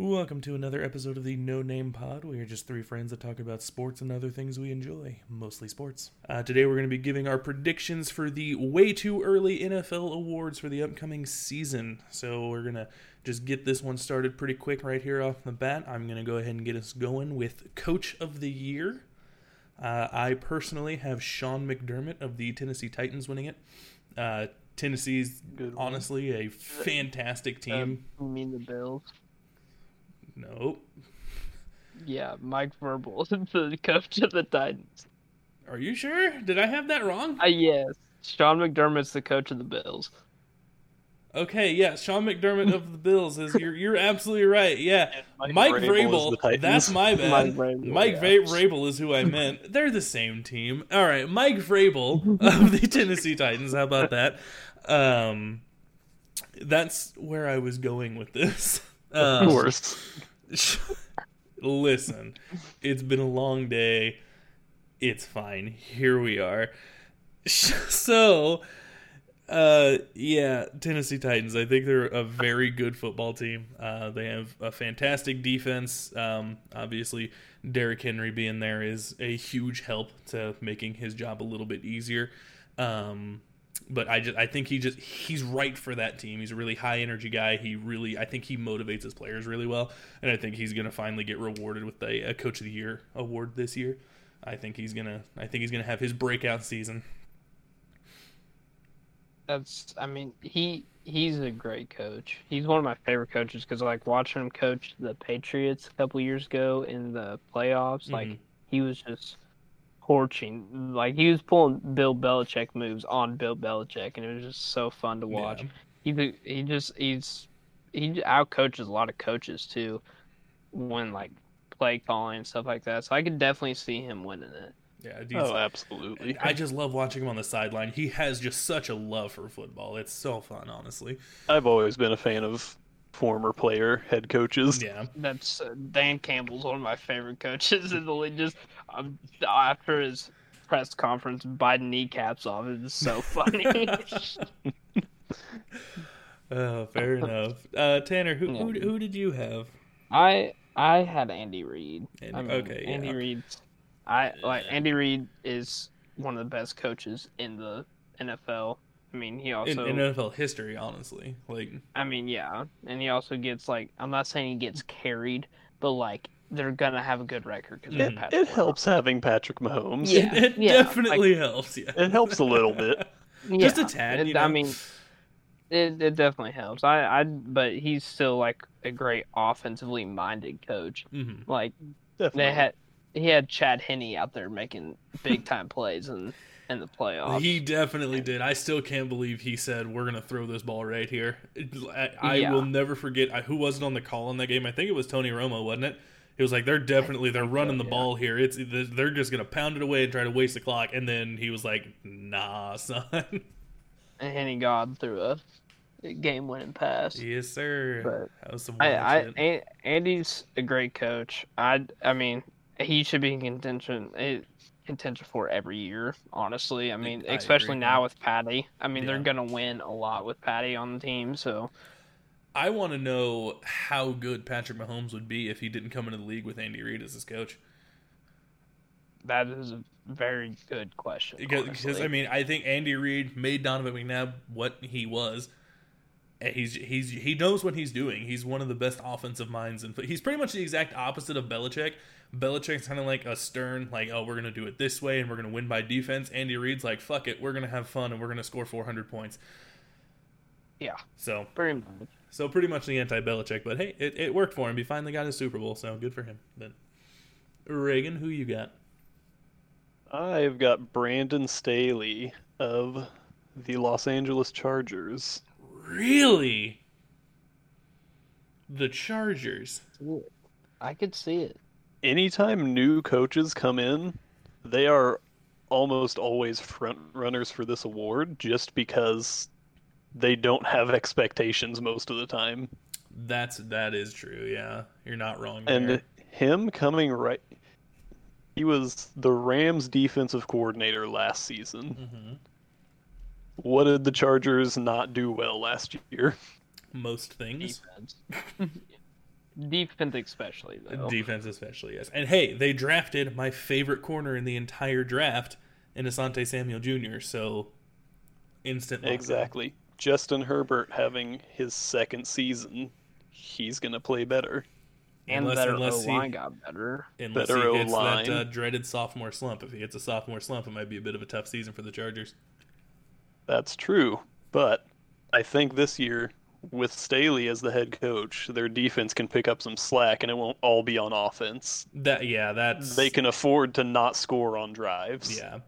Welcome to another episode of the No Name Pod. We are just three friends that talk about sports and other things we enjoy, mostly sports. Uh, today we're going to be giving our predictions for the way too early NFL awards for the upcoming season. So we're going to just get this one started pretty quick right here off the bat. I'm going to go ahead and get us going with Coach of the Year. Uh, I personally have Sean McDermott of the Tennessee Titans winning it. Uh, Tennessee's Good honestly a fantastic team. Um, you mean the Bills? Nope. Yeah, Mike Vrabel, is the coach of the Titans. Are you sure? Did I have that wrong? Uh, yes, Sean McDermott's the coach of the Bills. Okay, yeah, Sean McDermott of the Bills is you're you're absolutely right. Yeah, Mike Mike Vrabel is Vrabel, the that's my bad. Mike Mike, Vrabel, yeah. Vrabel is who I meant. They're the same team. All right, Mike Vrabel of the Tennessee Titans. How about that? Um, that's where I was going with this. Of Um, course. Listen, it's been a long day. It's fine. Here we are. So, uh, yeah, Tennessee Titans. I think they're a very good football team. Uh, they have a fantastic defense. Um, obviously, Derrick Henry being there is a huge help to making his job a little bit easier. Um, but I just I think he just he's right for that team. He's a really high energy guy. He really I think he motivates his players really well, and I think he's gonna finally get rewarded with a, a Coach of the Year award this year. I think he's gonna I think he's gonna have his breakout season. That's, I mean, he he's a great coach. He's one of my favorite coaches because like watching him coach the Patriots a couple years ago in the playoffs, like Mhm. he was just torching. Like he was pulling Bill Belichick moves on Bill Belichick, and it was just so fun to watch. Yeah. he he just he's he out coaches a lot of coaches too when like play calling and stuff like that. So I could definitely see him winning it. Yeah, he's- Oh, absolutely. I just love watching him on the sideline. He has just such a love for football. It's so fun, honestly. I've always been a fan of former player head coaches. Yeah. That's uh, Dan Campbell's one of my favorite coaches in the league. Just um, after his press conference, biting kneecaps off. It was so funny. Oh, fair enough. Uh, Tanner, who, who Yeah. who did you have? I I had Andy Reid. Andy- I mean, okay, yeah. Andy Reid. I like Andy Reid is one of the best coaches in the NFL. I mean, he also. in NFL history, honestly, like I mean, yeah, and he also gets like. I'm not saying he gets carried, but like they're gonna have a good record because. It, it helps having Patrick Mahomes. Yeah. it, it yeah, definitely helps. Yeah, It helps a little bit. just a tad. it- You know? I mean, it, it definitely helps. I, I, but he's still like a great offensively minded coach. Mhm. Like Definitely. they had, he had Chad Henne out there making big time plays in in the playoffs. He definitely did. I still can't believe he said we're gonna throw this ball right here. I, I Yeah. will never forget I, who wasn't on the call in that game. I think it was Tony Romo, wasn't it? He was like, "They're definitely they're think so, running the yeah. ball here. It's they're just gonna pound it away and try to waste the clock." And then he was like, "Nah, son." and Henne got through a game winning pass. yes, sir. But that was some I, I, Andy's a great coach. I, I mean, he should be in contention, eh, contention for every year. Honestly, I mean, I especially agree. now with Patty. I mean, Yeah. they're gonna win a lot with Patty on the team. So I want to know how good Patrick Mahomes would be if he didn't come into the league with Andy Reid as his coach. that is a very good question. Because, because. I mean, I think Andy Reid made Donovan McNabb what he was. And he's he's he knows what he's doing. He's one of the best offensive minds, and he's pretty much the exact opposite of Belichick. Belichick's kind of like a stern, like, oh, we're gonna do it this way, and we're gonna win by defense. Andy Reid's like, fuck it, we're gonna have fun, and we're gonna score 400 points. yeah, So, pretty much. so pretty much the anti-Belichick, but hey, it, it worked for him. He finally got his Super Bowl, so good for him. But Reagan, who you got? I've got Brandon Staley of the Los Angeles Chargers. Really? The Chargers. I could see it. Anytime new coaches come in, they are almost always front runners for this award just because they don't have expectations most of the time. That's that is true. Yeah, you're not wrong. And there. him coming right he was the Rams defensive coordinator last season. hmm What did the Chargers not do well last year? most things. Defense. defense especially though. Defense, especially, yes. And hey, they drafted my favorite corner in the entire draft in Asante Samuel Jr., so instant. lockdown. Exactly. Justin Herbert having his second season, he's gonna play better. and Unless- better unless he- O line got better. Unless better he hits that O-line. uh, dreaded sophomore slump. If he hits a sophomore slump, it might be a bit of a tough season for the Chargers. That's true, but I think this year with Staley as the head coach, their defense can pick up some slack, and it won't all be on offense. That yeah, that's They can afford to not score on drives. Yeah.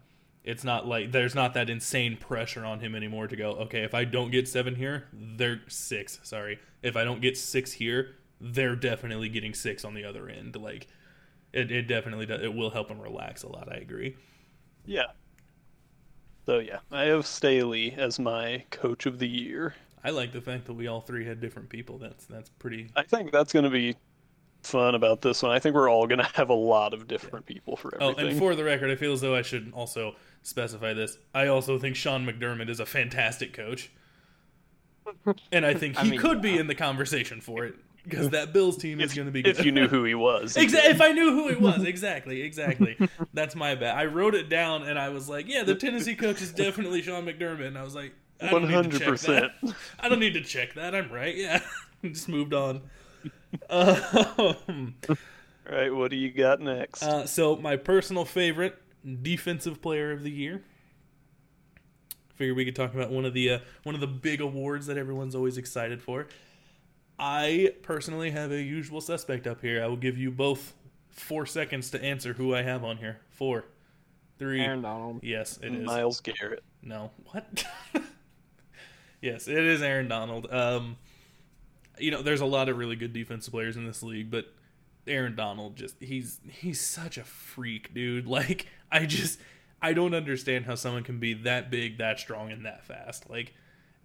It's not like there's not that insane pressure on him anymore to go, okay, if I don't get seven here, they're six. Sorry. If I don't get six here, they're definitely getting six on the other end. Like, it, it definitely does. It will help him relax a lot. I agree. Yeah. So yeah, I have Staley as my coach of the year. I like the fact that we all three had different people. That's that's pretty. I think that's going to be fun about this one. I think we're all going to have a lot of different people for everything. Oh, and for the record, I feel as though I should also specify this. I also think Sean McDermott is a fantastic coach, and I think I he mean, could be in the conversation for it because that Bills team is going to be. if good. you knew who he was. Exactly. If I knew who he was, exactly, exactly. That's my bad. I wrote it down and I was like, "Yeah, the Tennessee coach is definitely Sean McDermott." And I was like, I don't need to check 100%. I don't need to check that. I'm right. Yeah, just moved on. Um, All right, what do you got next? uh, so my personal favorite defensive player of the year. Figure we could talk about one of the uh, one of the big awards that everyone's always excited for. I personally have a usual suspect up here. I will give you both four seconds to answer who I have on here. Four, three. Aaron Donald. Yes, it is. Myles Garrett. No, what? yes, it is Aaron Donald. Um, you know, there's a lot of really good defensive players in this league, but Aaron Donald just he's he's such a freak, dude. Like I just I don't understand how someone can be that big, that strong, and that fast. Like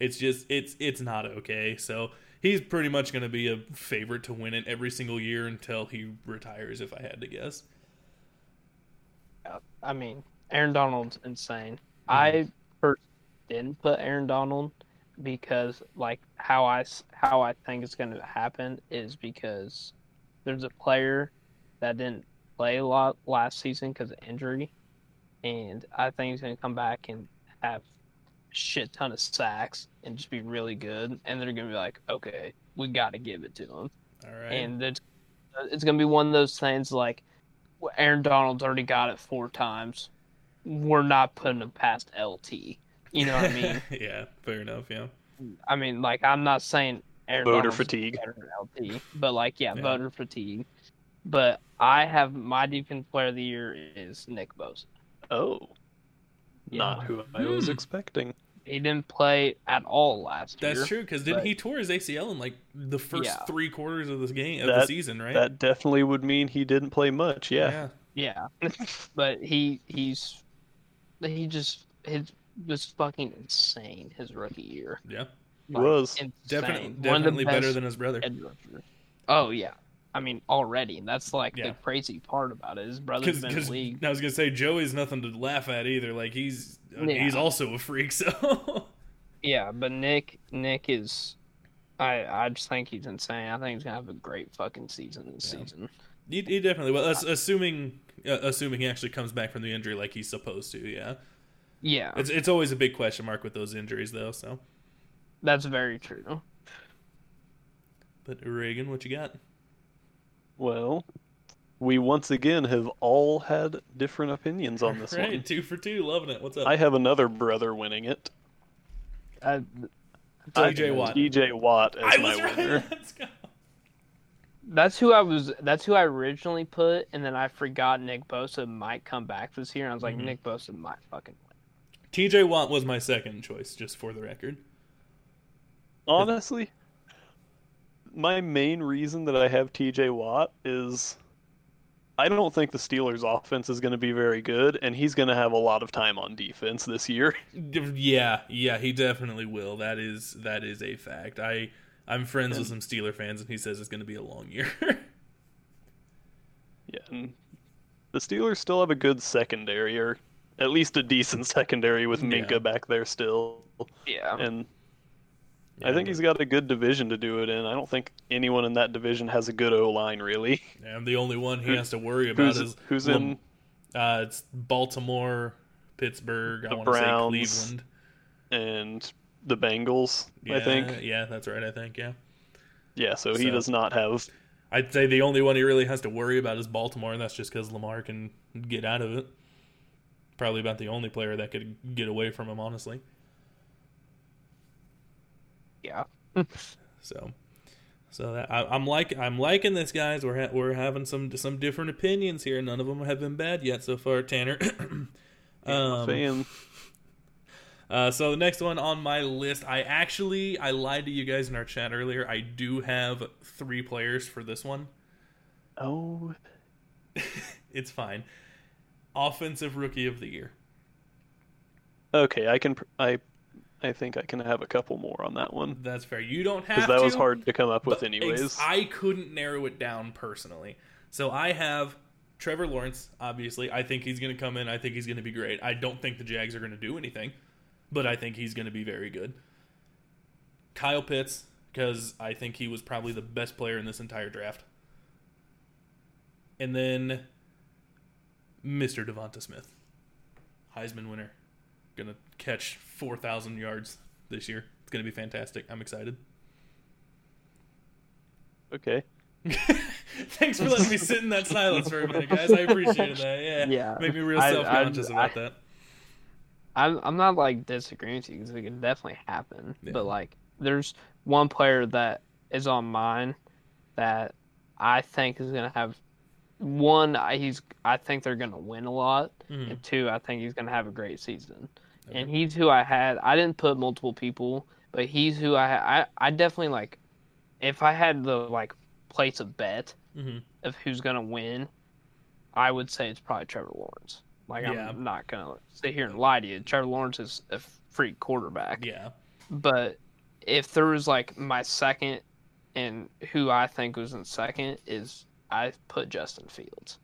it's just it's it's not okay. So he's pretty much going to be a favorite to win it every single year until he retires, if I had to guess. I mean, Aaron Donald's insane. I first didn't put Aaron Donald because, like, how I how I think it's going to happen is because there's a player that didn't play a lot last season because of injury, and I think he's going to come back and have a shit ton of sacks and just be really good, and they're going to be like, okay, we got to give it to him All right. and it's it's gonna be one of those things like Aaron Donald's already got it four times. We're not putting him past LT. You know what I mean? yeah, fair enough. Yeah. I mean, like I'm not saying Aaron Voter Donald's fatigue. LT, but like yeah, Yeah. voter fatigue. But I have my defense player of the year is Nick Bosa. Oh, Yeah. not who I was Hmm. expecting. He didn't play at all last year. That's true because didn't but- he tore his ACL in like the first Yeah. three quarters of this game of the season, right? That definitely would mean he didn't play much. Yeah. Yeah, but he he's he just his was fucking insane his rookie year. yeah, He was. insane. definitely, One of the definitely better than his brother. Oh yeah, I mean already. And that's like Yeah. the crazy part about it. His brother's been in Because the league. I was gonna say Joey's nothing to laugh at either. Like he's Yeah. he's also a freak. So Yeah, but Nick Nick is. I I just think he's insane. I think he's gonna have a great fucking season this Yeah. season. he, he definitely. Well, assuming uh, assuming he actually comes back from the injury like he's supposed to. Yeah, Yeah, it's it's always a big question mark with those injuries though. So, that's very true. but Reagan, what you got? Well, we once again have all had different opinions on this right, one. two for two, loving it. What's up? I have another brother winning it. I, TJ Watt. DJ Watt as I my was right. winner. Let's go. That's who I was. That's who I originally put, and then I forgot Nick Bosa might come back this year. And I was like, Mhm. Nick Bosa might fucking win. TJ Watt was my second choice, just for the record. Honestly, my main reason that I have TJ Watt is I don't think the Steelers' offense is going to be very good, and he's going to have a lot of time on defense this year. Yeah, yeah, he definitely will. That is that is a fact. I I'm friends with some Steeler fans, and he says it's going to be a long year. Yeah, and the Steelers still have a good secondary, or at least a decent secondary with Yeah. Minkah back there still. Yeah, And I think he's got a good division to do it in. I don't think anyone in that division has a good O line, really. And the only one he has to worry about Who's, is who's Lam- in Uh, it's Baltimore, Pittsburgh. I The want to say Browns, Cleveland. and the Bengals, Yeah, I think. Yeah, that's right. I think. Yeah, Yeah, so he does not have. I'd say the only one he really has to worry about is Baltimore, and that's just because Lamar can get out of it. Probably about the only player that could get away from him, honestly. Yeah. So, so that I, I'm like I'm liking this, guys. We're ha- we're having some some different opinions here. None of them have been bad yet so far, Tanner. um, fan. Uh, so the next one on my list, I actually I lied to you guys in our chat earlier. I do have three players for this one. Oh, It's fine. Offensive rookie of the year. okay. I can. I, I think I can have a couple more on that one That's fair. You don't have because that to. was hard to come up with, anyways. ex- I couldn't narrow it down personally. So I have Trevor Lawrence. Obviously, I think he's going to come in. I think he's going to be great. I don't think the Jags are going to do anything, but I think he's going to be very good. Kyle Pitts, because I think he was probably the best player in this entire draft. And then Mr. DeVonta Smith, Heisman winner, gonna catch four thousand yards this year. It's gonna be fantastic. I'm excited. okay. Thanks for letting me sit in that silence for a minute, guys. I appreciated that. Yeah, Yeah. made me real I- I- self conscious about I- that. I'm I'm not like disagreeing with you because it can definitely happen. Yeah. But like, there's one player that is on mine that I think is gonna have one. I- He's I think they're gonna win a lot, Mhm. and two, I think he's gonna have a great season. Okay. And he's who I had. I didn't put multiple people, but he's who I I I definitely like. If I had the like place a bet Mhm. of who's gonna win, I would say it's probably Trevor Lawrence. Like Yeah. I'm not gonna sit here and lie to you. Trevor Lawrence is a freak quarterback. Yeah, But if there was like my second and who I think was in second is I put Justin Fields.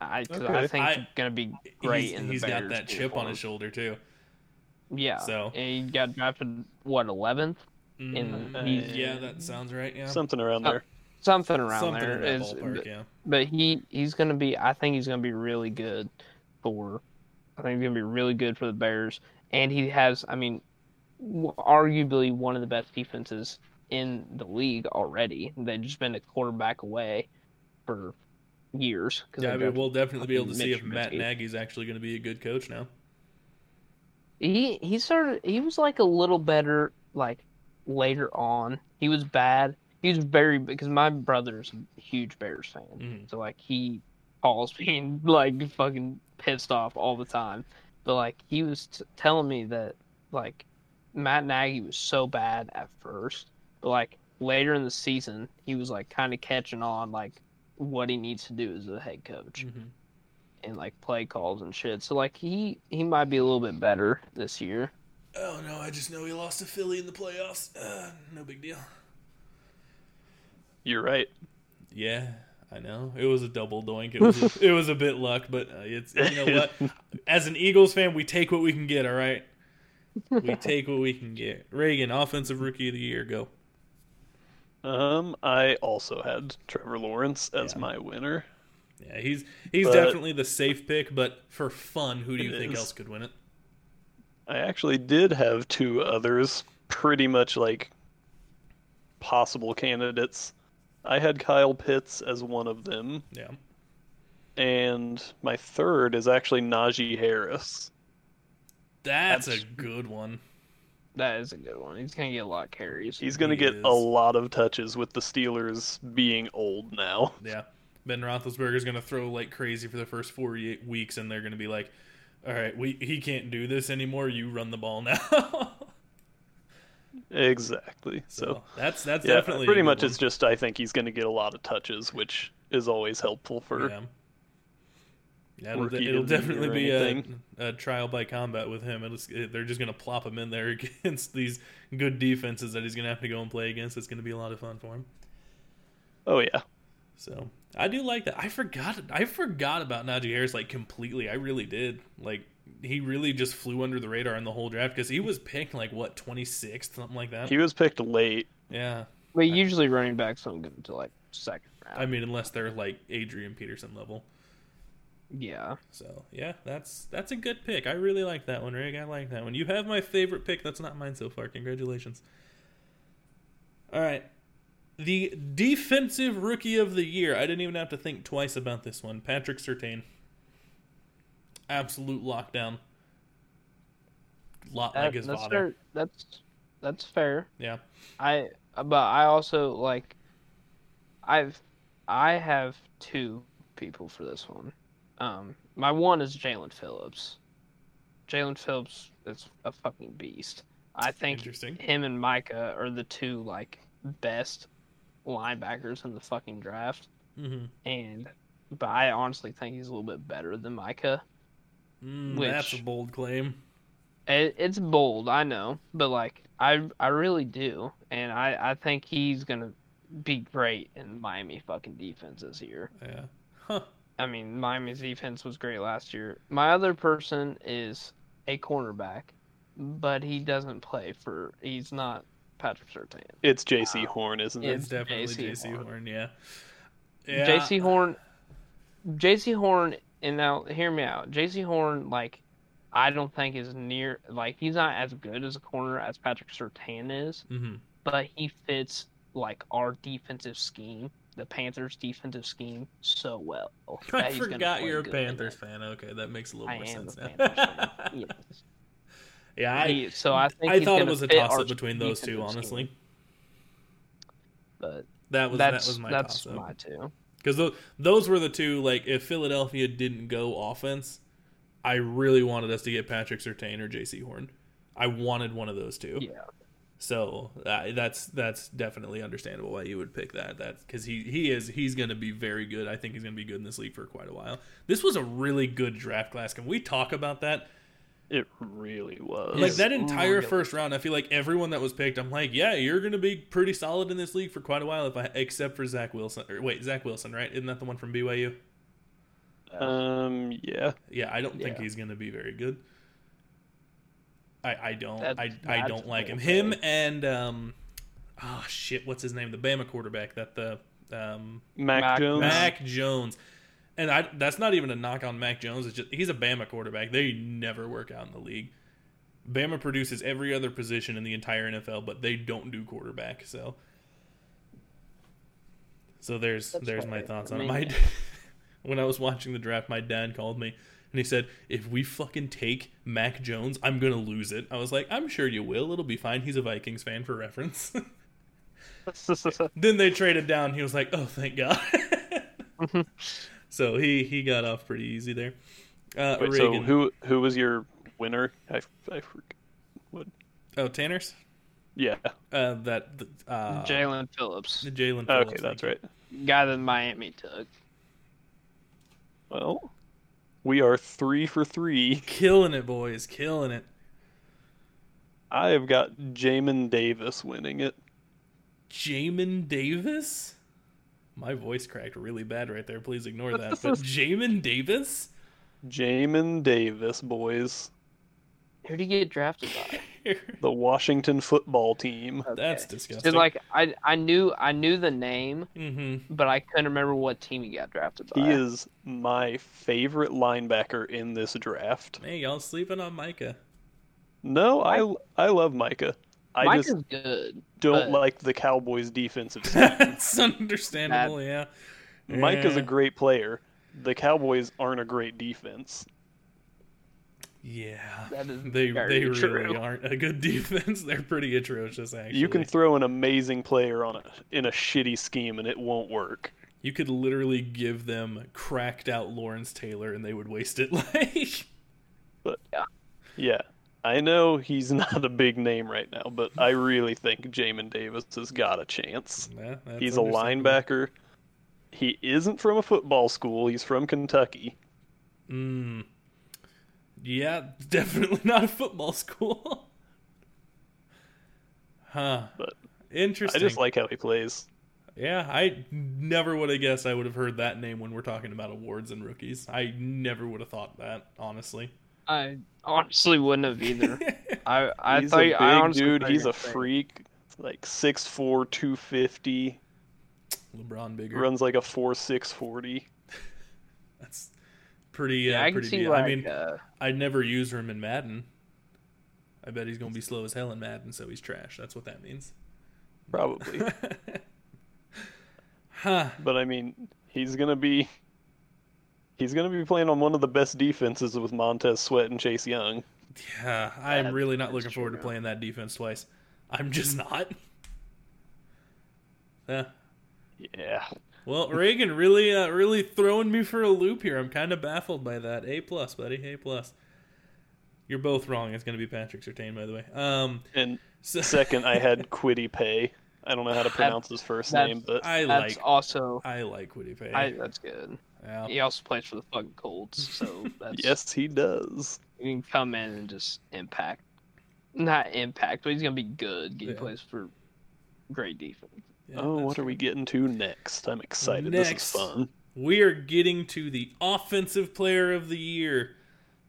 I 'cause I Okay. think I- he's gonna be great he's, in the he's got that chip on his shoulder too. Yeah. So- and he got drafted what eleventh, Mm, In- he's- yeah, that sounds right. Yeah, Something around there. something around something there. in that is- ballpark. but- yeah, but he he's gonna be. I think he's gonna be really good for. I think he's gonna be really good for the Bears, and he has. I mean, arguably one of the best defenses in the league already. They've just been a quarterback away for years. yeah. I mean, we'll definitely be able to fucking see Mitch if Matt Trubisky. Nagy's actually going to be a good coach now. He he started. He was like a little better like later on. He was bad. He was very because my brother's a huge Bears fan, Mhm. so like he calls me and like fucking pissed off all the time. But like he was t- telling me that like Matt Nagy was so bad at first, but like later in the season he was like kind of catching on like what he needs to do as a head coach Mhm. and like play calls and shit. So like he he might be a little bit better this year. Oh no, I just know he lost to Philly in the playoffs. Uh, no big deal. You're right. Yeah, I know. It was a double doink. It was a, it was a bit luck, but uh, it's you know what? As an Eagles fan, we take what we can get. All right, we take what we can get. Reagan, offensive rookie of the year, go. Um, I also had Trevor Lawrence as Yeah. my winner. Yeah, he's he's But- definitely the safe pick, but for fun, who do you think is. else could win it? I actually did have two others, pretty much like possible candidates. I had Kyle Pitts as one of them, Yeah, and my third is actually Najee Harris. that's, That's- a good one. That is a good one. He's gonna get a lot of carries. He's going to He get is. a lot of touches with the Steelers being old now. Yeah, Ben Roethlisberger's gonna throw like crazy for the first four weeks, and they're gonna be like, "All right, we he can't do this anymore. You run the ball now." Exactly. so So, that's that's yeah, definitely a pretty good much one. it's just I think he's going to get a lot of touches, which is always helpful for Yeah. Yeah, it'll, rookie it'll definitely be a, a trial by combat with him. It'll, it, they're just going to plop him in there against these good defenses that he's going to have to go and play against. It's going to be a lot of fun for him. Oh yeah. So I do like that. I forgot. I forgot about Najee Harris like completely. I really did. Like he really just flew under the radar in the whole draft because he was picked like what 26th, something like that. He was picked late. yeah, But usually running backs don't get into like second round. I mean, unless they're like Adrian Peterson level. Yeah. So yeah, that's that's a good pick. I really like that one, Rick. I like that one. You have my favorite pick. That's not mine so far. Congratulations. All right, the defensive rookie of the year. I didn't even have to think twice about this one. Patrick Surtain. Absolute lockdown. Lot like That- his that's father. fair. That's that's fair. Yeah. I but I also like I've I have two people for this one. Um, my one is Jaelan Phillips. Jaelan Phillips is a fucking beast. I think him and Micah are the two like best linebackers in the fucking draft. Mm-hmm. And but I honestly think he's a little bit better than Micah. Mm, Which- That's a bold claim. It, it's bold, I know, but like I I really do, and I I think he's gonna be great in Miami fucking defense this year. Yeah. Huh. I mean, Miami's defense was great last year. My other person is a cornerback, but he doesn't play for. He's not Patrick Surtain. It's Jaycee Horn, isn't it? It's definitely Jaycee Jaycee Horn. Horn. Yeah. yeah. Jaycee Horn, Jaycee Horn, and now hear me out. Jaycee Horn, like, I don't think is near like he's not as good as a corner as Patrick Surtain is. Mm-hmm. but he fits like our defensive scheme, the Panthers' defensive scheme, so well. I that forgot you're a Panthers fan. Okay, that makes a little I more sense now. Yes. yeah, I, He- so I think I thought it was a toss up between those two, honestly. scheme, but That was that was my that's toss my two. Because those, those were the two, like, if Philadelphia didn't go offense, I really wanted us to get Patrick Surtain or Jaycee Horn. I wanted one of those two. Yeah, So uh, that's that's definitely understandable why you would pick that. That because he he is he's going to be very good. I think he's going to be good in this league for quite a while. This was a really good draft class. Can we talk about that? It really was. like that entire really first round, I feel like everyone that was picked, I'm like, yeah, you're going to be pretty solid in this league for quite a while. If I except for Zach Wilson, or wait, Zach Wilson, right? Isn't that the one from BYU? Um, yeah. Yeah, I don't think he's going to be very good. I I don't That's- I I don't like him. bold, Him and um, oh shit, what's his name? The Bama quarterback that the um Mac, Mac- Jones. Mac Jones. And I that's not even a knock on Mac Jones. It's just he's a Bama quarterback. They never work out in the league. Bama produces every other position in the entire NFL, but they don't do quarterback. So, so there's That's there's my thoughts on it. My when I was watching the draft, my dad called me and he said, "If we fucking take Mac Jones, I'm gonna lose it." I was like, "I'm sure you will. It'll be fine." He's a Vikings fan for reference. then they traded down. He was like, "Oh, thank God." so he he got off pretty easy there. Uh, Wait, so who who was your winner? I, I forget. What? Oh, Tanner's. Yeah. Uh, that uh, Jaelan Phillips, Jaelan. Phillips, Okay, that's right. guy that Miami took. Well, we are three for three. Killing it, boys. Killing it. I have got Jamin Davis winning it. Jamin Davis. My voice cracked really bad right there. Please ignore that. But Jamin Davis. Jamin Davis, boys. Who did he get drafted by? The Washington football team. That's disgusting. Dude, like I I knew I knew the name, mm-hmm. but I couldn't remember what team he got drafted by. He is my favorite linebacker in this draft. Hey, y'all sleeping on Micah? No, I I love Micah. I Mike just good. don't but- like the Cowboys' defensive scheme. That's understandable. yeah. Mike is a great player. The Cowboys aren't a great defense. Yeah. That is They very they really true. aren't a good defense. They're pretty atrocious actually. You can throw an amazing player on a in a shitty scheme and it won't work. You could literally give them cracked out Lawrence Taylor and they would waste it like but Yeah. yeah. I know he's not a big name right now, but I really think Jamin Davis has got a chance. Yeah, He's a linebacker. He isn't from a football school. He's from Kentucky. Mm. Yeah, definitely not a football school. huh. But Interesting. I just like how he plays. yeah, I never would have guessed I would have heard that name when we're talking about awards and rookies. I never would have thought that, honestly. I honestly wouldn't have either. I I he's thought a big I honestly dude. He's a gonna say- freak. Like 6'4", 250. LeBron bigger. Runs like a 4'6", 40. That's pretty. Yeah, uh, I pretty. see like I mean, uh, I'd never use him in Madden. I bet he's gonna be slow as hell in Madden, so he's trash. That's what that means. Probably. huh. but I mean, he's gonna be he's gonna be playing on one of the best defenses with Montez Sweat and Chase Young. Yeah, I'm That really not looking forward to playing that defense twice. I'm just not. Yeah. Yeah. Well, Reagan really, uh, really throwing me for a loop here. I'm kind of baffled by that. A plus, buddy. A plus. You're both wrong. It's going to be Patrick Surtain, by the way. Um, And so, second, I had Kwity Paye. I don't know how to pronounce his first that's- name, but I that's like, also I like Kwity Paye. I that's good. yeah. He also plays for the fucking Colts, so that's yes, he does. he can come in and just impact. Not impact, but he's gonna be good. He Yeah. plays for great defense. Yeah, oh, what are we getting to next? I'm excited. Next. This is fun. We are getting to the offensive player of the year.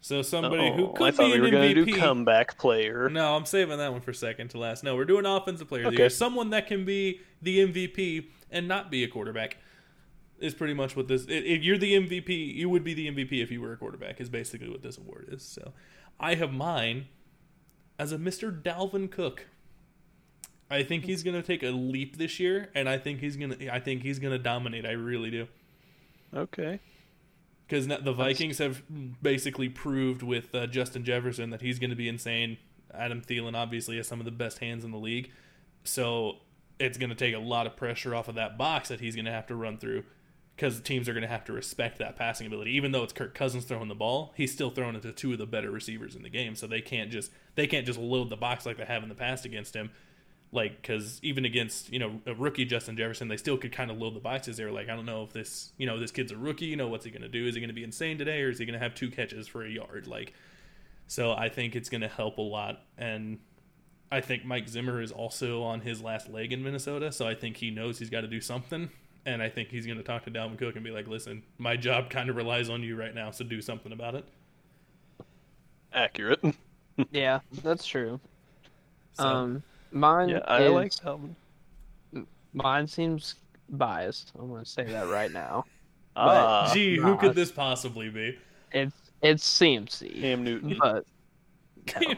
So somebody who Oh, could I thought be we were gonna MVP. do comeback player. No, I'm saving that one for second to last. No, we're doing offensive player of the year. Someone that can be the MVP and not be a quarterback is pretty much what this. If you're the MVP, you would be the MVP if you were a quarterback. Is basically what this award is. So, I have mine as a Mr. Dalvin Cook. I think he's gonna take a leap this year, and I think he's gonna. I think he's gonna dominate. I really do. Okay. Because the Vikings have basically proved with uh, Justin Jefferson that he's going to be insane. Adam Thielen obviously has some of the best hands in the league, so it's going to take a lot of pressure off of that box that he's going to have to run through. Because teams are going to have to respect that passing ability, even though it's Kirk Cousins throwing the ball, he's still throwing it to two of the better receivers in the game. So they can't just they can't just load the box like they have in the past against him like because even against you know a rookie Justin Jefferson, they still could kind of load the boxes. They were like, I don't know if this you know this kid's a rookie. You know what's he going to do? Is he going to be insane today, or is he going to have two catches for a yard? Like, so I think it's going to help a lot, and I think Mike Zimmer is also on his last leg in Minnesota, so I think he knows he's got to do something. And I think he's going to talk to Dalvin Cook and be like, "Listen, my job kind of relies on you right now, so do something about it." Accurate. Yeah, that's true. So, Um, mine Yeah, I is, like Dalvin. mine seems biased. I'm gonna say that right now. Ah, gee, who could this possibly be? It's it's CMC, Cam Newton. but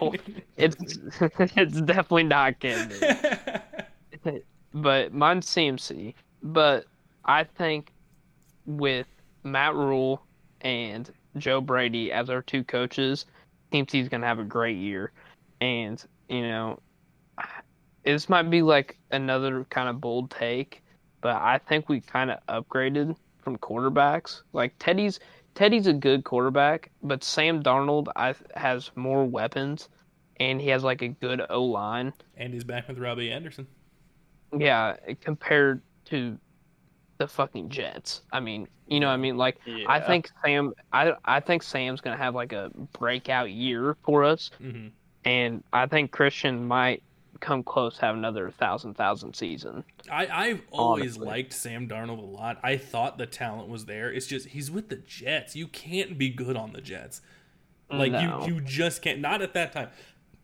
no, it's it's definitely not Cam Newton. but mine's CMC. But I think with Matt Rhule and Joe Brady as our two coaches, CMC's gonna have a great year. And you know, this might be like another kind of bold take, but I think we kind of upgraded from quarterbacks. Like Teddy's Teddy's a good quarterback, but Sam Darnold I, has more weapons, and he has like a good O line. and he's back with Robbie Anderson. Yeah, compared to the fucking Jets. I mean, you know, what I mean, like Yeah. I think Sam, I I think Sam's gonna have like a breakout year for us, hmm and I think Christian might come close have another thousand thousand season. I, I've always Honestly. liked Sam Darnold a lot. I thought the talent was there. It's just he's with the Jets. You can't be good on the Jets. Like No. you, you just can't. Not at that time.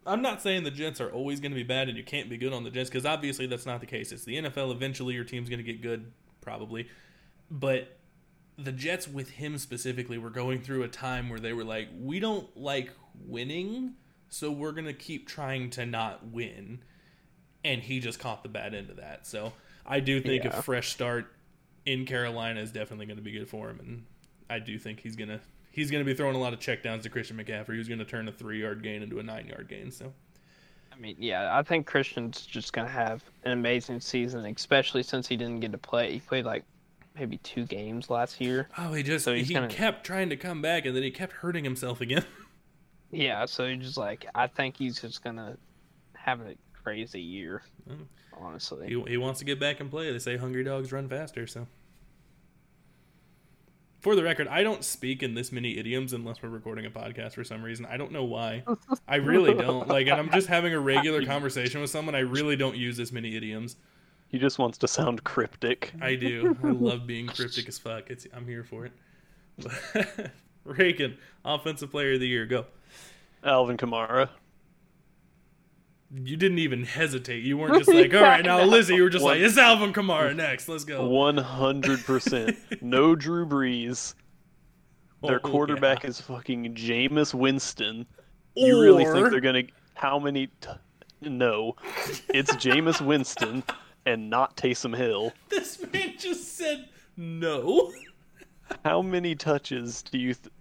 I'm not saying the Jets are always going to be bad and you can't be good on the Jets because obviously that's not the case. It's the NFL. Eventually, your team's going to get good, probably. But the Jets, with him specifically, were going through a time where they were like, we don't like winning, so we're going to keep trying to not win. And he just caught the bad end of that. So I do think Yeah. a fresh start in Carolina is definitely going to be good for him. And I do think he's going to. He's to be throwing a lot of checkdowns to Christian McCaffrey, who's going to turn a three-yard gain into a nine-yard gain. So I mean, yeah, I think Christian's just gonna have an amazing season, especially since he didn't get to play. He played like maybe two games last year. Oh, he just So he gonna- kept trying to come back, and then he kept hurting himself again. Yeah, so he just like I think he's just gonna have a crazy year. Oh. Honestly, he he wants to get back and play. They say hungry dogs run faster. So, for the record, I don't speak in this many idioms unless we're recording a podcast for some reason. I don't know why. I really don't. Like, and I'm just having a regular conversation with someone. I really don't use this many idioms. He just wants to sound cryptic. I do. I love being cryptic as fuck. It's I'm here for it. Reagan, offensive player of the year, go. Alvin Kamara. You didn't even hesitate. You weren't just like, all right, now Lizzie. You were just One- like, it's Alvin Kamara next. Let's go. One hundred percent. No Drew Brees. Their Oh, quarterback yeah. is fucking Jameis Winston. You really think they're gonna? How many? T- no, it's Jameis Winston and not Taysom Hill. This man just said no. How many touches do you? Th-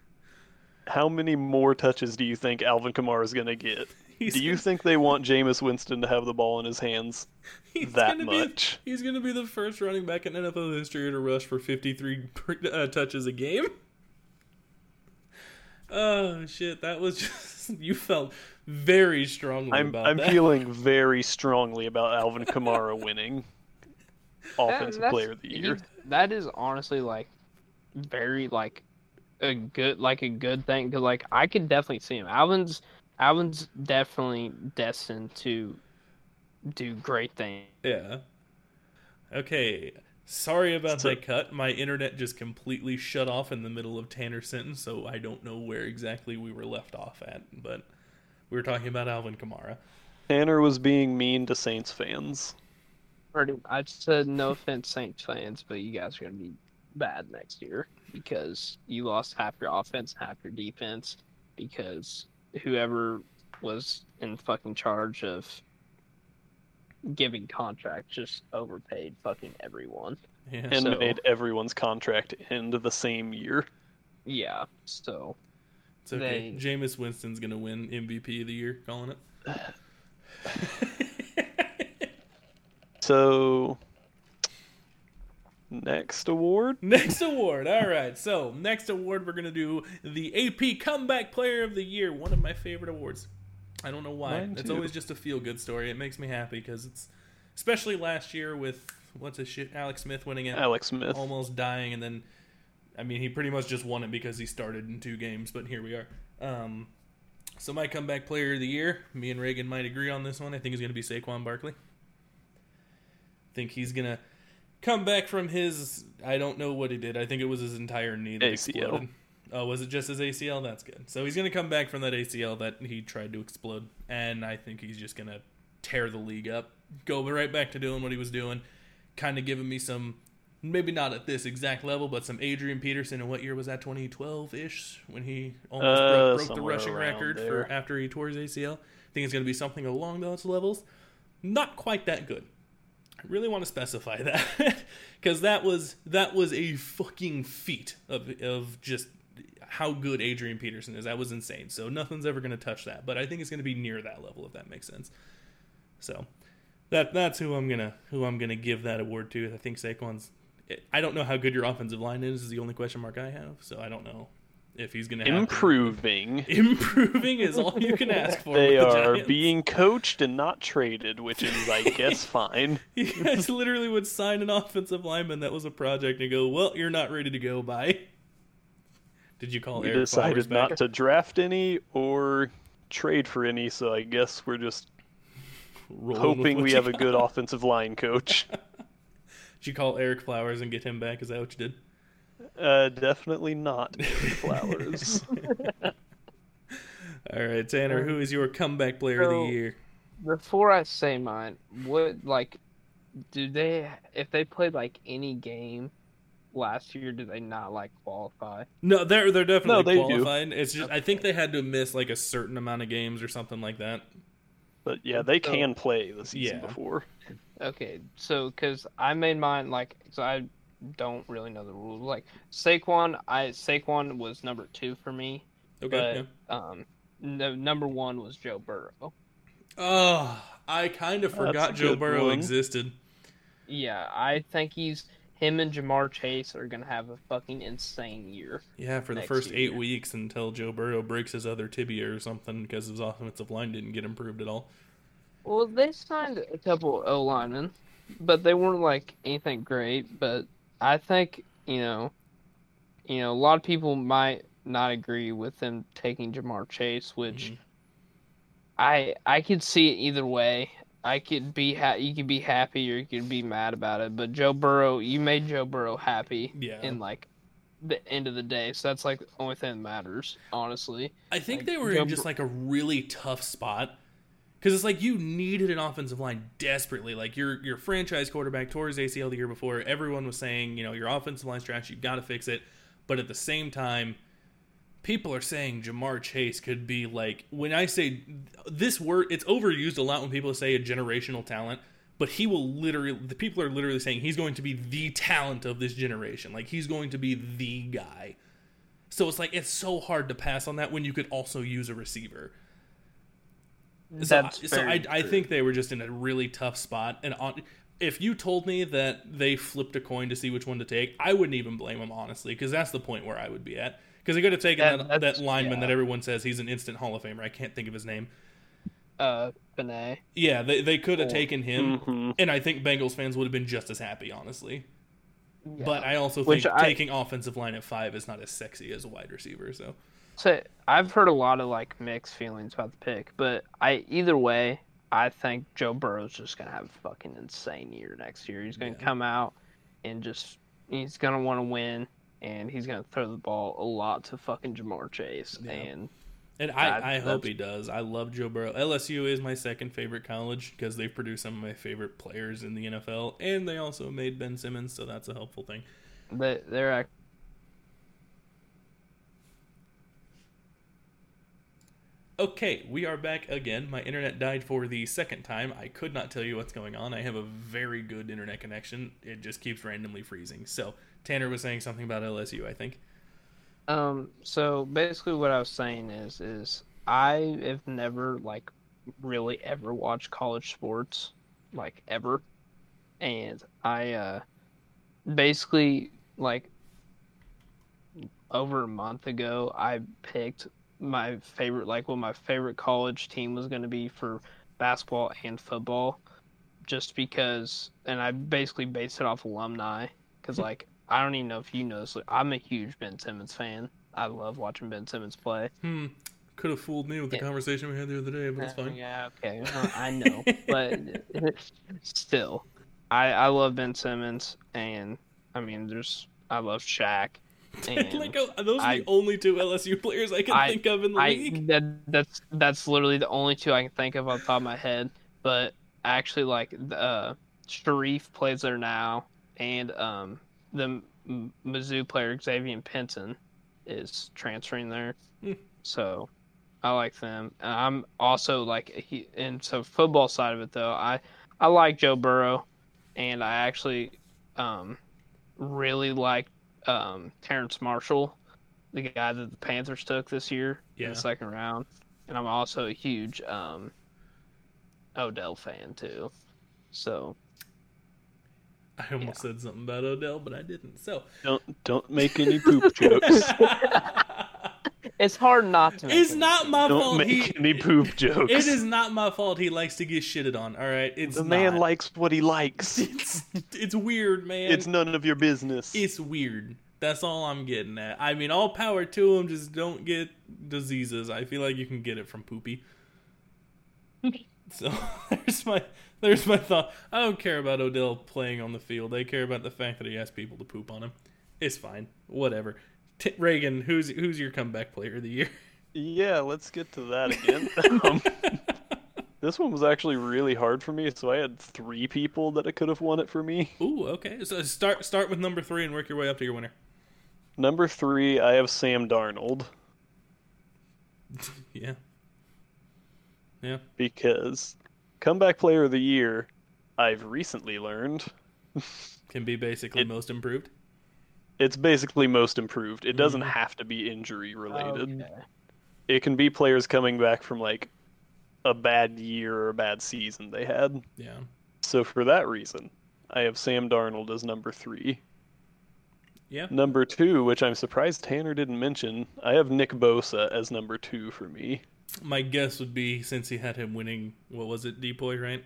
how many more touches do you think Alvin Kamara is gonna get? He's do you gonna- think they want Jameis Winston to have the ball in his hands he's that gonna much? Be, he's going to be the first running back in NFL history to rush for 53 uh, touches a game. Oh shit! That was just you felt very strongly I'm about I'm that. feeling very strongly about Alvin Kamara winning Offensive That's- Player of the he- Year. that is honestly like very like a good like a good thing because like I could definitely see him. Alvin's Alvin's definitely destined to do great things. Yeah. Okay. Sorry about that cut. My internet just completely shut off in the middle of Tanner's sentence, so I don't know where exactly we were left off at. But we were talking about Alvin Kamara. Tanner was being mean to Saints fans. I said no offense, Saints fans, but you guys are gonna be bad next year because you lost half your offense, half your defense because whoever was in fucking charge of giving contracts just overpaid fucking everyone. Yeah. and So- made everyone's contract end the same year. Yeah, so it's okay. they- Jameis Winston's gonna win MVP of the year, calling it. So next award, Next award. All right. So, next award, we're going to do the AP Comeback Player of the Year. One of my favorite awards. I don't know why. Mine it's too. always just a feel good story. It makes me happy because it's, especially last year with, what's his shit, Alex Smith winning it, Alex Smith. almost dying. And then, I mean, he pretty much just won it because he started in two games, but here we are. Um, so, my Comeback Player of the Year, me and Reagan might agree on this one. I think is going to be Saquon Barkley. I think he's going to come back from his I don't know what he did. I think it was his entire knee that ACL. exploded. Oh, was it just his ACL? That's good. So he's gonna come back from that ACL that he tried to explode, and I think he's just gonna tear the league up, go right back to doing what he was doing, kind of giving me some. Maybe not at this exact level, but some Adrian Peterson. And what year was that? 2012 ish when he almost Uh, broke, broke the rushing record there. for after he tore his ACL. I think it's going to be something along those levels. Not quite that good. I really want to specify that because that was that was a fucking feat of of just how good Adrian Peterson is. That was insane. So nothing's ever going to touch that. But I think it's going to be near that level if that makes sense. So that that's who I'm gonna who I'm gonna give that award to. I think Saquon's. I don't know how good your offensive line is. Is the only question mark I have. So I don't know if he's gonna Improving. Improving is all you can ask for. They the are Giants. being coached and not traded, which is, I guess, fine. You guys literally would sign an offensive lineman that was a project and go, "Well, you're not ready to go." Bye. Did you call We Ereck Flowers decided back? not to draft any or trade for any, so I guess we're just Rolling hoping we have a good offensive line coach. Did you call Ereck Flowers and get him back? Is that what you did? Uh, definitely not Flowers. All right, Tanner. Who is your comeback player of the year? before I say mine, what like do they if they played like any game last year, do they not like qualify? No, they're they're definitely they do. qualified. It's just I think they had to miss like a certain amount of games or something like that. but yeah, they So- can play the season Yeah. before. Okay, so because I made mine like so I don't really know the rules. Like Saquon, I Saquon was number two for me, Okay. but um, no, number one was Joe Burrow. Oh, I kind of forgot Joe Burrow one. existed. Yeah, I think he's him and Ja'Marr Chase are gonna have a fucking insane year. Yeah, for the first eight year. weeks until Joe Burrow breaks his other tibia or something because his offensive line didn't get improved at all. Well, they signed a couple O linemen, but they weren't like anything great. But I think you know, you know, a lot of people might not agree with them taking Ja'Marr Chase, which Mhm. I I could see it either way. I could be ha- you could be happy or you could be mad about it. But Joe Burrow, you made Joe Burrow happy Yeah. in like the end of the day. So that's like the only thing that matters, honestly. I think Like, they were Joe in just Bur- like a really tough spot because it's like you needed an offensive line desperately. Like your your franchise quarterback tore his ACL the year before. Everyone was saying, you know, your offensive line's trash. You've got to fix it. But at the same time, people are saying Ja'Marr Chase could be like when I say this word, it's overused a lot when people say a generational talent. But he will literally, the people are literally saying he's going to be the talent of this generation. Like he's going to be the guy. So it's like it's so hard to pass on that when you could also use a receiver. So, so I, I think they were just in a really tough spot. And on, if you told me that they flipped a coin to see which one to take, I wouldn't even blame them honestly, because that's the point where I would be at. Because they could have taken That- that, that lineman yeah. that everyone says he's an instant Hall of Famer. I can't think of his name. uh Penei. Yeah, they they could have Or- taken him, Mhm. and I think Bengals fans would have been just as happy, honestly. But I also Which think I- taking offensive line at five is not as sexy as a wide receiver. So So I've heard a lot of like mixed feelings about the pick, but I either way, I think Joe Burrow's just gonna have a fucking insane year next year. He's gonna Yeah. come out and just he's gonna want to win, and he's gonna throw the ball a lot to fucking Ja'Marr Chase, Yeah. and And I, I hope he does. I love Joe Burrow. LSU is my second favorite college because they've produced some of my favorite players in the NFL, and they also made Ben Simmons, so that's a helpful thing. But they're Okay, we are back again. My internet died for the second time. I could not tell you what's going on. I have a very good internet connection. It just keeps randomly freezing. So Tanner was saying something about LSU, I think. Um, so basically what I was saying is is I have never like really ever watched college sports, like ever. And I uh basically like over a month ago I picked my favorite like what my favorite college team was gonna be for basketball and football just because and I basically based it off alumni because like I don't even know if you know this. like, I'm a huge Ben Simmons fan. I love watching Ben Simmons play. Hmm. Could have fooled me with the Yeah. conversation we had the other day, but it's Uh, fine. Yeah, okay, uh, I know, but still, I I love Ben Simmons, and I mean, there's I love Shaq. Like those are I- the only two LSU players I can I- think of in the I league. that that's that's literally the only two I can think of on top of my head. But actually, like uh, Shareef plays there now, and um, the M- Mizzou player Xavier Pinson is transferring there. Hmm. So I like them. I'm also like he and so football side of it though, I I like Joe Burrow, and I actually um really like um Terrace Marshall, the guy that the Panthers took this year in the second round, and I'm also a huge um Odell fan too. So I almost said something about Odell, but I didn't. So Don't don't make any poop jokes. it's hard not to. make it's it. not my Don't fault. make He, any poop jokes. it is not my fault. He likes to get shitted on. All right, it's the man not. likes what he likes. It's it's weird, man. It's none of your business. it's weird. That's all I'm getting at. I mean, all power to him. Just don't get diseases. I feel like you can get it from poopy. so there's my there's my thought. I don't care about Odell playing on the field. I care about the fact that he has people to poop on him. It's fine. Whatever. T- Reagan, who's who's your comeback player of the year? Yeah, let's get to that again. um, this one was actually really hard for me, so I had three people that could have won it for me. Ooh, okay. So start start with number three and work your way up to your winner. Number three, I have Sam Darnold Yeah. Yeah. because comeback player of the year, I've recently learned Can be basically It- most improved. It's basically most improved. It doesn't Mhm. have to be injury related. Okay. It can be players coming back from like a bad year or a bad season they had. Yeah. So for that reason, I have Sam Darnold as number three. Yeah. Number two, which I'm surprised Tanner didn't mention, I have Nick Bosa as number two for me. My guess would be since he had him winning, what was it, Depoy, right?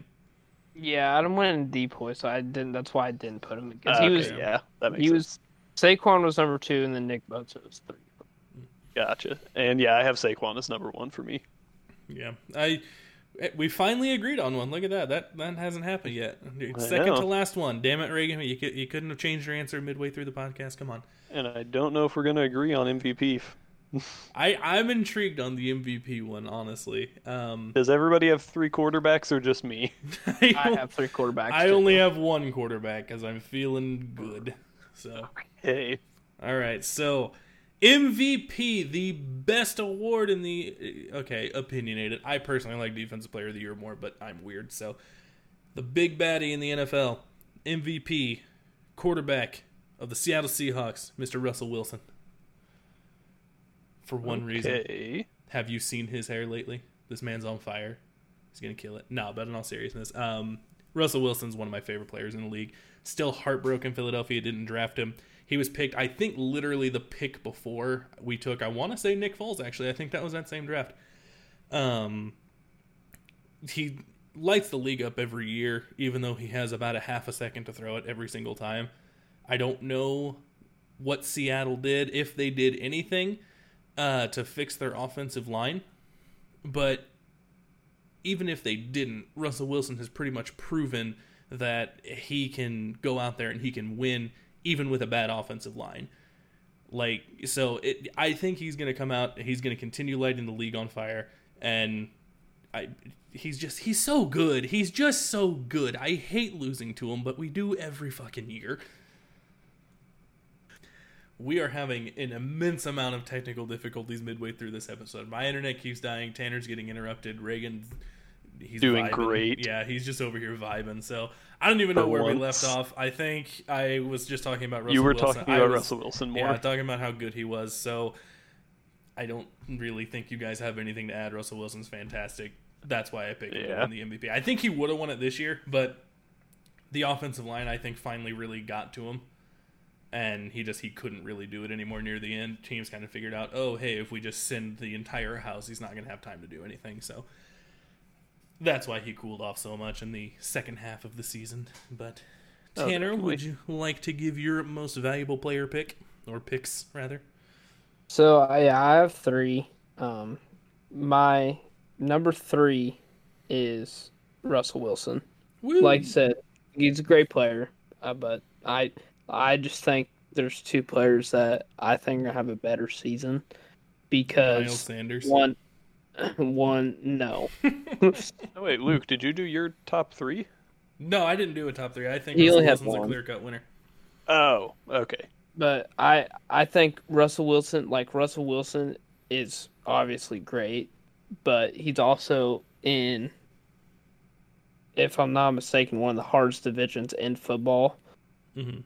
Yeah, I don't win depoy, so I didn't. That's why I didn't put him because Okay, he was yeah, that makes he sense. was Saquon was number two, and then Nick Bosa was three. Gotcha. And yeah, I have Saquon as number one for me. Yeah. I Eh, We finally agreed on one. Look at that. That that hasn't happened yet. Second to last one. Damn it, Reagan. You, cou- you couldn't have changed your answer midway through the podcast. Come on. And I don't know if we're going to agree on MVP. I, I'm intrigued on the MVP one, honestly. Um, Does everybody have three quarterbacks or just me? I have three quarterbacks. I too. only have one quarterback because I'm feeling good. So, Hey, all right. So, MVP, the best award in the okay, opinionated. I personally like Defensive Player of the Year more, but I'm weird. So, the big baddie in the NFL, MVP, quarterback of the Seattle Seahawks, Mr. Russell Wilson. For one reason, have you seen his hair lately? This man's on fire. He's gonna kill it. No, but in all seriousness, um, Russell Wilson's one of my favorite players in the league. Still heartbroken Philadelphia didn't draft him. He was picked, I think, literally the pick before we took. I want to say Nick Foles. Actually, I think that was that same draft. Um, he lights the league up every year, even though he has about a half a second to throw it every single time. I don't know what Seattle did, if they did anything uh, to fix their offensive line. But even if they didn't, Russell Wilson has pretty much proven that he can go out there and he can win even with a bad offensive line. Like so, it, I think he's going to come out. He's going to continue lighting the league on fire, and I, he's just he's so good. He's just so good. I hate losing to him, but we do every fucking year. We are having an immense amount of technical difficulties midway through this episode. My internet keeps dying. Tanner's getting interrupted. Reagan, he's Doing vibing. great. Yeah, he's just over here vibing. So I don't even know For where we left off. I think I was just talking about Russell you were Wilson. talking about was- Russell Wilson more. yeah, talking about how good he was. So I don't really think you guys have anything to add. Russell Wilson's fantastic. That's why I picked him to Yeah. win the MVP. I think he would have won it this year, but the offensive line I think finally really got to him. And he just he couldn't really do it anymore near the end. Teams kind of figured out, oh hey, if we just send the entire house, he's not gonna have time to do anything. So that's why he cooled off so much in the second half of the season. But Oh, Tanner, definitely. would you like to give your most valuable player pick or picks rather? So I I have three. Um, my number three is Russell Wilson. Woo! Like I said, he's a great player, uh, but I I just think there's two players that I think are gonna have a better season because Sanders. one one no Oh, wait, Luke, did you do your top three? No, I didn't do a top three. I think He Russell only had Wilson's a one. clear cut winner. Oh, okay. but I I think Russell Wilson like Russell Wilson is obviously great, but he's also in if I'm not mistaken one of the hardest divisions in football. Mm-hmm.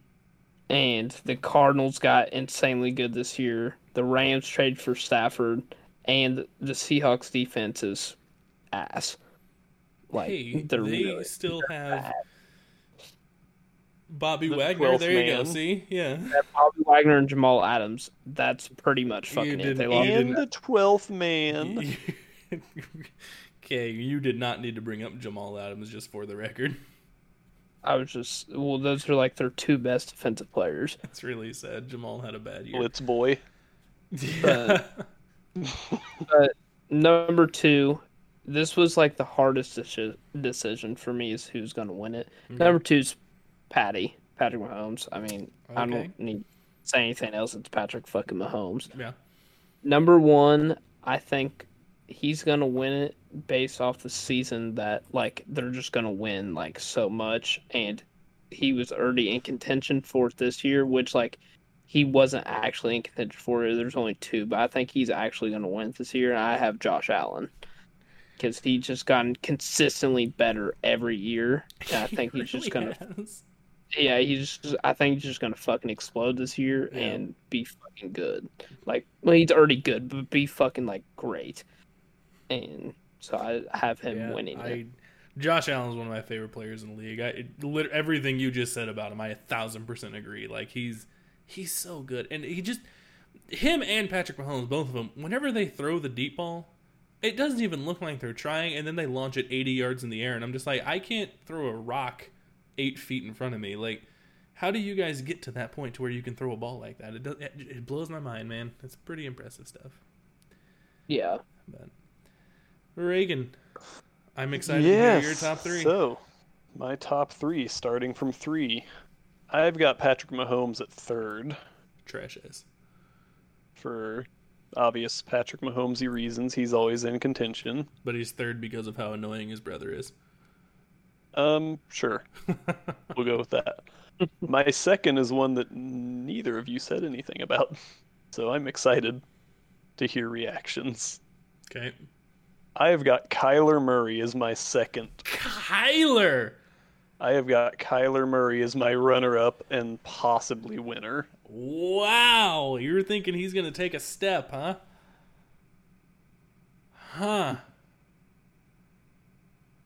And the Cardinals got insanely good this year. The Rams traded for Stafford, and the Seahawks defense is ass. Like hey, they're really still have bad. Bobby The Wagner. 12th There you go. See, yeah. Bobby Wagner and Jamal Adams. That's pretty much fucking it. They you lost. didn't- And the twelfth man. okay, you did not need to bring up Jamal Adams just for the record. I was just well, those are like their two best defensive players. That's really sad. Jamal had a bad year. Blitz boy. Yeah. But number two, this was like the hardest deci- decision for me is who's going to win it. Okay. Number two's Patty, Patrick Mahomes. I mean, I don't need to say anything else. It's Patrick fucking Mahomes. yeah. Number one, I think he's gonna win it based off the season that like they're just gonna win like so much, and he was already in contention for it this year, which like he wasn't actually in contention for it. There's only two, but I think he's actually gonna win this year. And I have Josh Allen because he's just gotten consistently better every year. And I think He he's just gonna yeah, he's just, I think he's just gonna fucking explode this year Yeah. and be fucking good. Like, well, he's already good, but be fucking like great. And so I have him Yeah, winning I. Josh Allen's one of my favorite players in the league. I it, everything you just said about him, I a thousand percent agree. Like he's he's so good, and he just him and Patrick Mahomes, both of them. Whenever they throw the deep ball, it doesn't even look like they're trying, and then they launch it eighty yards in the air, and I'm just like, I can't throw a rock eight feet in front of me. Like, how do you guys get to that point to where you can throw a ball like that? It does, it, it blows my mind, man. It's pretty impressive stuff. Yeah. But Reagan, I'm excited to hear your top three. So, my top three, starting from three, I've got Patrick Mahomes at third Trash ass. for obvious Patrick Mahomesy reasons. He's always in contention. But he's third because of how annoying his brother is. Um, sure, we'll go with that. my second is one that neither of you said anything about, so I'm excited to hear reactions. okay. I have got Kyler Murray as my second. Kyler! I have got Kyler Murray as my runner-up and possibly winner. Wow! You're thinking he's going to take a step, huh? Huh.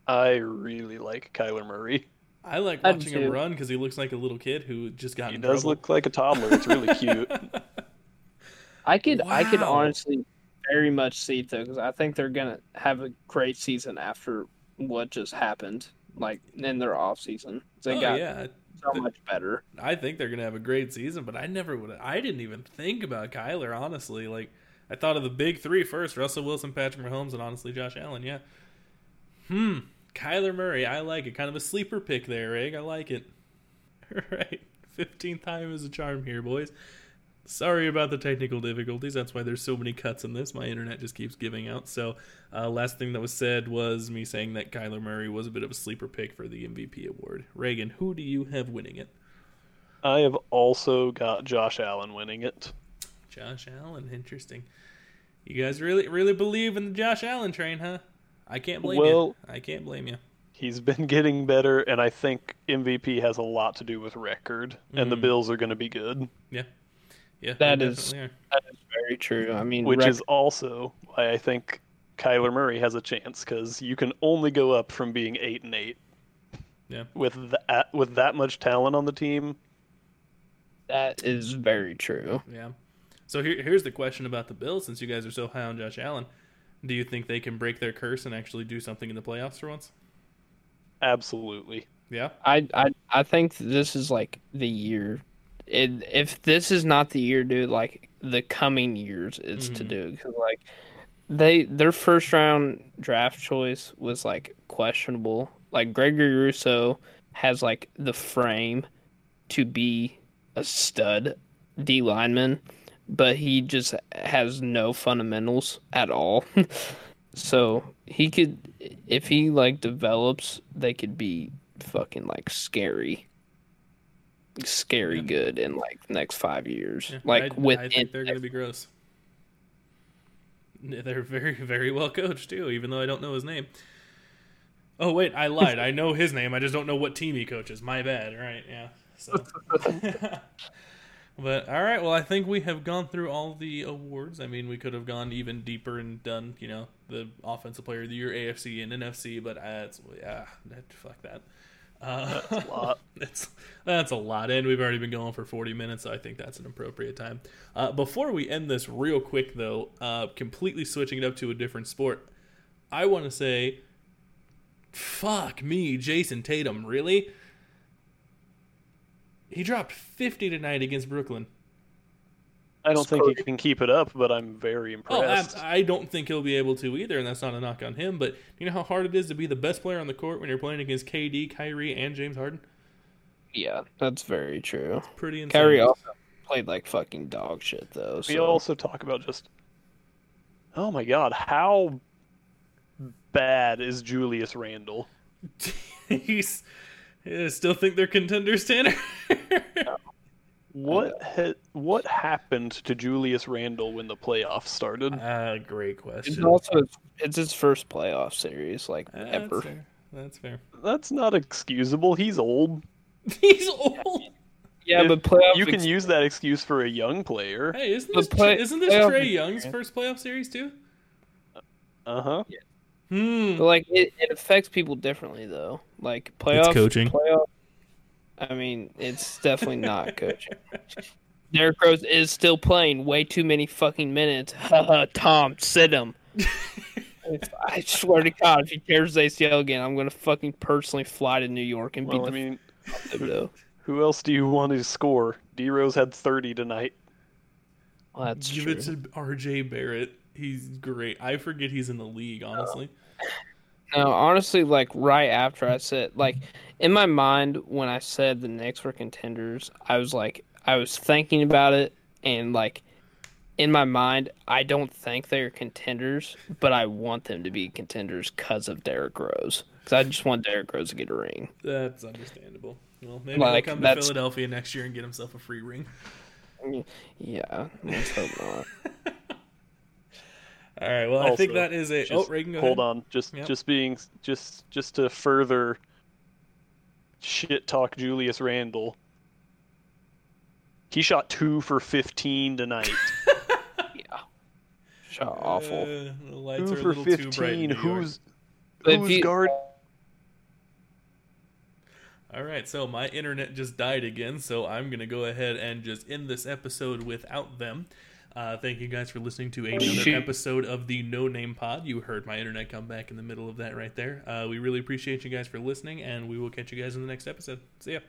I really like Kyler Murray. I like watching him run because he looks like a little kid who just got He in does trouble. look like a toddler. It's really cute. I could I could honestly very much see it though because I think they're gonna have a great season after what just happened, like in their off season. They oh, got yeah. so much better. I think they're gonna have a great season, but I never would. I didn't even think about Kyler honestly. Like I thought of the big three first: Russell Wilson, Patrick Mahomes, and honestly Josh Allen. Yeah. Hmm. Kyler Murray. I like it. Kind of a sleeper pick there, Egg. I like it. All right. Fifteenth time is a charm here, boys. Sorry about the technical difficulties. That's why there's so many cuts in this. My internet just keeps giving out. So, uh, last thing that was said was me saying that Kyler Murray was a bit of a sleeper pick for the MVP award. Reagan, who do you have winning it? I have also got Josh Allen winning it. Josh Allen, interesting. You guys really, really believe in the Josh Allen train, huh? I can't blame Well- you. I can't blame you. He's been getting better, and I think MVP has a lot to do with record, and the Mhm. Bills are going to be good, Yeah, That they is- definitely are. That is very true. I mean, which rec- is also why I think Kyler Murray has a chance because you can only go up from being eight and eight. Yeah. With that with that much talent on the team, that is very true. Yeah. So here, here's the question about the Bills. Since you guys are so high on Josh Allen, do you think they can break their curse and actually do something in the playoffs for once? absolutely. Yeah. I I I think this is like the year. It, if this is not the year, dude, like the coming years is to mm-hmm. do do. 'Cause, like they their first round draft choice was like questionable. Like Gregory Rousseau has like the frame to be a stud D lineman, but he just has no fundamentals at all. so he could, if he like develops, they could be fucking like scary, scary Yeah. good in like the next five years. Yeah, like I, with I think they're going to be gross. They're very, very well coached too, even though I don't know his name. Oh wait, I lied. I know his name. I just don't know what team he coaches. My bad. Right? Yeah. So. but all right. Well, I think we have gone through all the awards. I mean, we could have gone even deeper and done, you know, the offensive player of the year, AFC and NFC. But uh, yeah, fuck that. That's a lot. that's that's a lot, and we've already been going for forty minutes. So I think that's an appropriate time. Uh, before we end this, real quick though, uh, completely switching it up to a different sport, I want to say, fuck me, Jayson Tatum, really? He dropped fifty tonight against Brooklyn. I don't think he can keep it up, but I'm very Oh, I, impressed. I don't think he'll be able to either, and that's not a knock on him. But you know how hard it is to be the best player on the court when you're playing against KD, Kyrie, and James Harden. yeah, that's very true. Pretty insane. Kyrie also played like fucking dog shit though. we So. also talk about just, oh my god, how bad is Julius Randle? He's. I still think they're contenders, Tanner. What ha- what happened to Julius Randle when the playoffs started? Ah, great It's question. also it's his first playoff series like That's ever. fair. That's fair. That's not excusable. He's old. He's old. Yeah, If but playoff You can ex- use that excuse for a young player. Hey, isn't this play- isn't this playoff Trae Young's first playoff series too? Uh huh. Hmm. But like it, it affects people differently though. Like playoff coaching. Playoff, I mean, it's definitely not coaching. Derrick Rose is still playing way too many fucking minutes. Haha, Tom, sit him. If- I swear to God, if he tears his ACL again, I'm gonna fucking personally fly to New York and Well, I mean, the who else do you want to score? D Rose had 30 tonight. Well, that's Give true. it to R.J. Barrett. He's great. I forget he's in the league. Honestly, No, honestly, like right after I said, like in my mind when I said the Knicks were contenders, I was like, I was thinking about it, and like in my mind, I don't think they're contenders, but I want them to be contenders because of Derrick Rose. Because I just want Derrick Rose to get a ring. That's understandable. Well, maybe Like, he'll come to Philadelphia next year and get himself a free ring. Yeah, let's hope not. All right. Well, I think that is it. Just oh, Reagan, go hold ahead. on, just Yep. just being just just to further shit talk Julius Randle. He shot two for fifteen tonight. Yeah, shot awful. Uh, the lights two are for little too bright. fifteen. in New York. Who's who's you- guard? All right, so my internet just died again, so I'm going to go ahead and just end this episode without them. Uh, thank you guys for listening to another Shoot. episode of the No Name Pod. You heard my internet come back in the middle of that right there. Uh, we really appreciate you guys for listening, and we will catch you guys in the next episode. See ya.